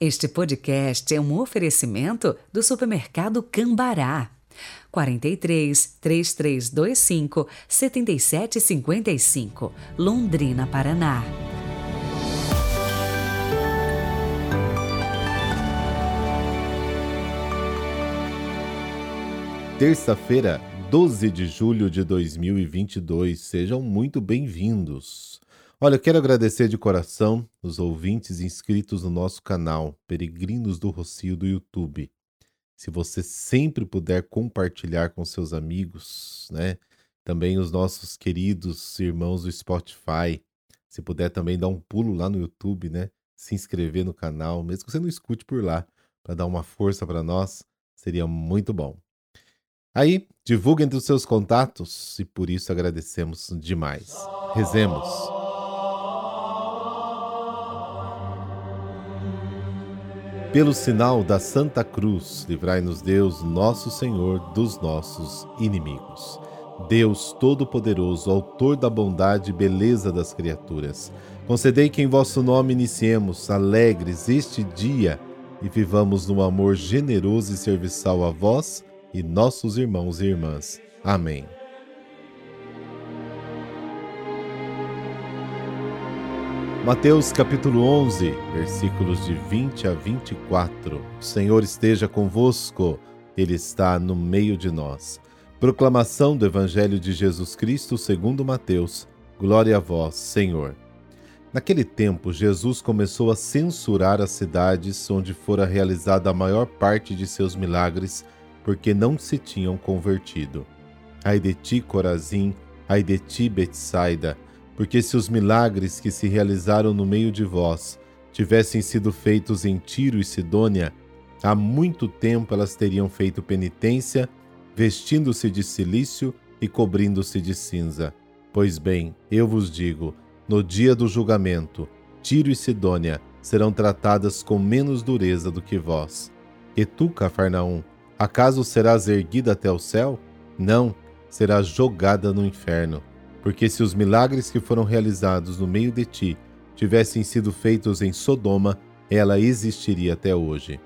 Este podcast é um oferecimento do supermercado Cambará. 43 3325 7755, Londrina, Paraná. Terça-feira, 12 de julho de 2022. Sejam muito bem-vindos. Olha, eu quero agradecer de coração os ouvintes inscritos no nosso canal Peregrinos do Rocio do YouTube. Se você sempre puder compartilhar com seus amigos, né? Também os nossos queridos irmãos do Spotify. Se puder também dar um pulo lá no YouTube, né? Se inscrever no canal, mesmo que você não escute por lá, para dar uma força para nós, seria muito bom. Aí, divulgue entre os seus contatos e por isso agradecemos demais. Rezemos. Pelo sinal da Santa Cruz, livrai-nos Deus, nosso Senhor, dos nossos inimigos. Deus Todo-Poderoso, Autor da bondade e beleza das criaturas, concedei que em vosso nome iniciemos alegres este dia e vivamos num amor generoso e serviçal a vós e nossos irmãos e irmãs. Amém. Mateus capítulo 11, versículos de 20 a 24. O Senhor esteja convosco, Ele está no meio de nós. Proclamação do Evangelho de Jesus Cristo segundo Mateus. Glória a vós, Senhor. Naquele tempo, Jesus começou a censurar as cidades onde fora realizada a maior parte de seus milagres porque não se tinham convertido. Ai de ti, Corazim, ai de ti, Betsaida, porque se os milagres que se realizaram no meio de vós tivessem sido feitos em Tiro e Sidônia, há muito tempo elas teriam feito penitência, vestindo-se de silício e cobrindo-se de cinza. Pois bem, eu vos digo, no dia do julgamento, Tiro e Sidônia serão tratadas com menos dureza do que vós. E tu, Cafarnaum, Acaso serás erguida até o céu? Não, serás jogada no inferno. Porque se os milagres que foram realizados no meio de ti tivessem sido feitos em Sodoma, ela existiria até hoje.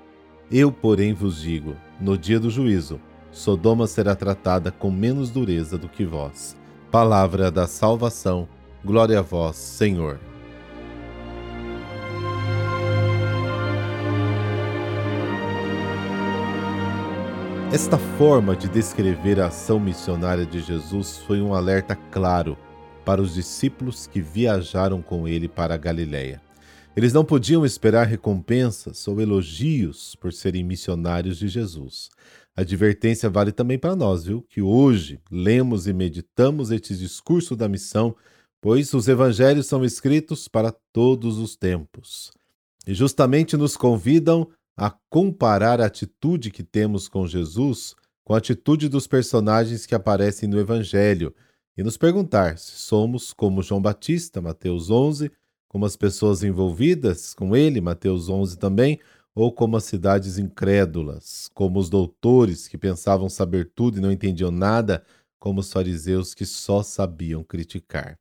Eu, porém, vos digo: no dia do juízo, Sodoma será tratada com menos dureza do que vós. Palavra da salvação. Glória a vós, Senhor. Esta forma de descrever a ação missionária de Jesus foi um alerta claro para os discípulos que viajaram com ele para a Galiléia. Eles não podiam esperar recompensas ou elogios por serem missionários de Jesus. A advertência vale também para nós, viu? Que hoje lemos e meditamos este discurso da missão, pois os evangelhos são escritos para todos os tempos. E justamente nos convidam a comparar a atitude que temos com Jesus com a atitude dos personagens que aparecem no Evangelho e nos perguntar se somos como João Batista, Mateus 11, como as pessoas envolvidas com ele, Mateus 11 também, ou como as cidades incrédulas, como os doutores que pensavam saber tudo e não entendiam nada, como os fariseus que só sabiam criticar.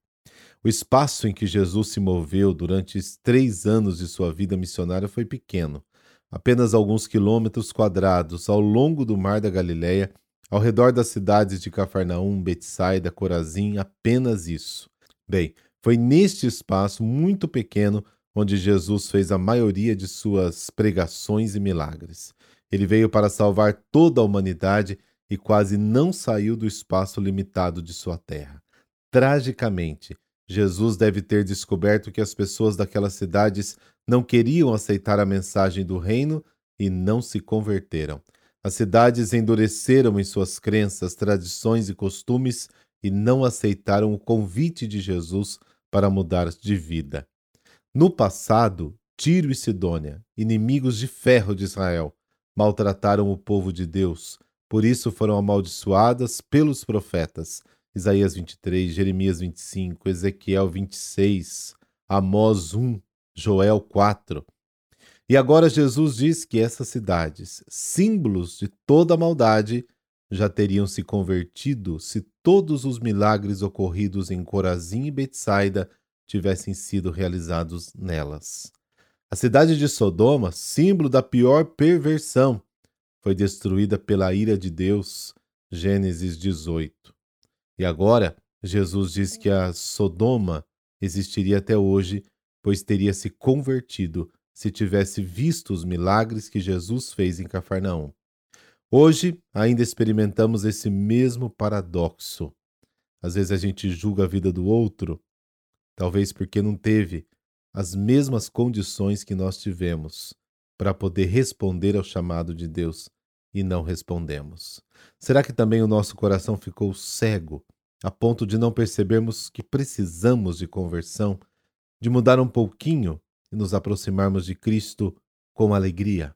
O espaço em que Jesus se moveu durante os três anos de sua vida missionária foi pequeno apenas alguns quilômetros quadrados ao longo do Mar da Galileia, ao redor das cidades de Cafarnaum, Betsaida, Corazim, apenas isso. Bem, foi neste espaço muito pequeno onde Jesus fez a maioria de suas pregações e milagres. Ele veio para salvar toda a humanidade e quase não saiu do espaço limitado de sua terra. Tragicamente, Jesus deve ter descoberto que as pessoas daquelas cidades não queriam aceitar a mensagem do reino e não se converteram. As cidades endureceram em suas crenças, tradições e costumes e não aceitaram o convite de Jesus para mudar de vida. No passado, Tiro e Sidônia, inimigos de ferro de Israel, maltrataram o povo de Deus, por isso foram amaldiçoadas pelos profetas Isaías 23, Jeremias 25, Ezequiel 26, Amós 1, Joel 4. E agora Jesus diz que essas cidades, símbolos de toda a maldade, já teriam se convertido se todos os milagres ocorridos em Corazim e Betsaida tivessem sido realizados nelas. A cidade de Sodoma, símbolo da pior perversão, foi destruída pela ira de Deus. Gênesis 18. E agora, Jesus diz que a Sodoma existiria até hoje, pois teria se convertido se tivesse visto os milagres que Jesus fez em Cafarnaum. Hoje ainda experimentamos esse mesmo paradoxo. Às vezes a gente julga a vida do outro, talvez porque não teve as mesmas condições que nós tivemos para poder responder ao chamado de Deus e não respondemos. Será que também o nosso coração ficou cego a ponto de não percebermos que precisamos de conversão, de mudar um pouquinho e nos aproximarmos de Cristo com alegria?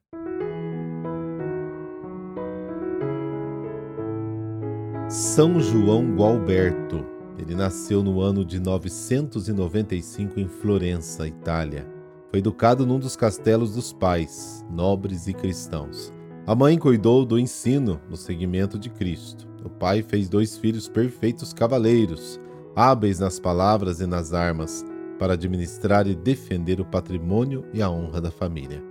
São João Gualberto. Ele nasceu no ano de 995 em Florença, Itália. Foi educado num dos castelos dos pais, nobres e cristãos. A mãe cuidou do ensino no seguimento de Cristo. O pai fez dois filhos perfeitos cavaleiros, hábeis nas palavras e nas armas, para administrar e defender o patrimônio e a honra da família.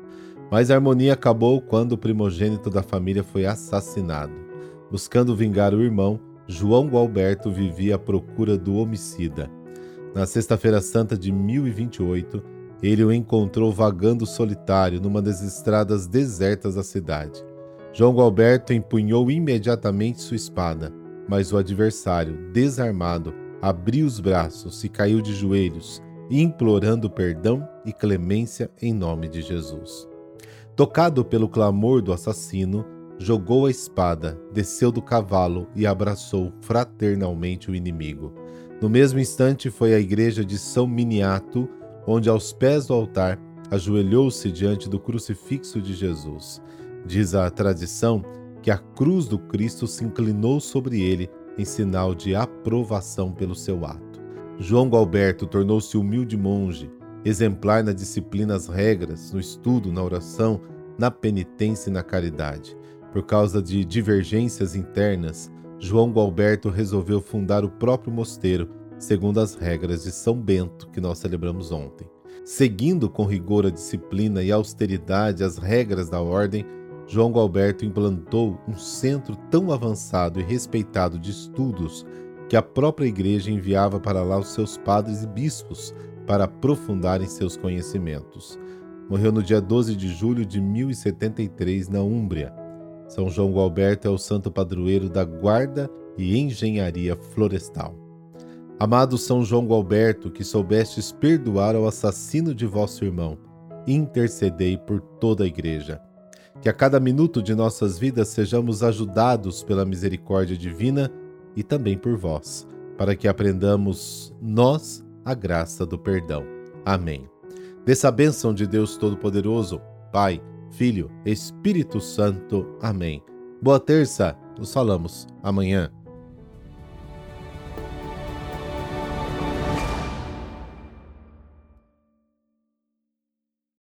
Mas a harmonia acabou quando o primogênito da família foi assassinado. Buscando vingar o irmão, João Gualberto vivia à procura do homicida. Na Sexta-feira Santa de 1028, ele o encontrou vagando solitário numa das estradas desertas da cidade. João Gualberto empunhou imediatamente sua espada, mas o adversário, desarmado, abriu os braços e caiu de joelhos, implorando perdão e clemência em nome de Jesus. Tocado pelo clamor do assassino, jogou a espada, desceu do cavalo e abraçou fraternalmente o inimigo. No mesmo instante foi à igreja de São Miniato, onde aos pés do altar ajoelhou-se diante do crucifixo de Jesus. Diz a tradição que a cruz do Cristo se inclinou sobre ele em sinal de aprovação pelo seu ato. João Galberto tornou-se humilde monge, exemplar na disciplina as regras, no estudo, na oração, na penitência e na caridade. Por causa de divergências internas, João Galberto resolveu fundar o próprio mosteiro, segundo as regras de São Bento que nós celebramos ontem. Seguindo com rigor a disciplina e austeridade as regras da ordem, João Galberto implantou um centro tão avançado e respeitado de estudos que a própria igreja enviava para lá os seus padres e bispos para aprofundarem seus conhecimentos. Morreu no dia 12 de julho de 1073 na Úmbria. São João Galberto é o santo padroeiro da guarda e engenharia florestal. Amado São João Galberto, que soubestes perdoar ao assassino de vosso irmão, intercedei por toda a igreja que a cada minuto de nossas vidas sejamos ajudados pela misericórdia divina e também por vós, para que aprendamos nós a graça do perdão. Amém. Dessa bênção de Deus Todo-Poderoso, Pai, Filho, Espírito Santo. Amém. Boa terça, nos falamos amanhã.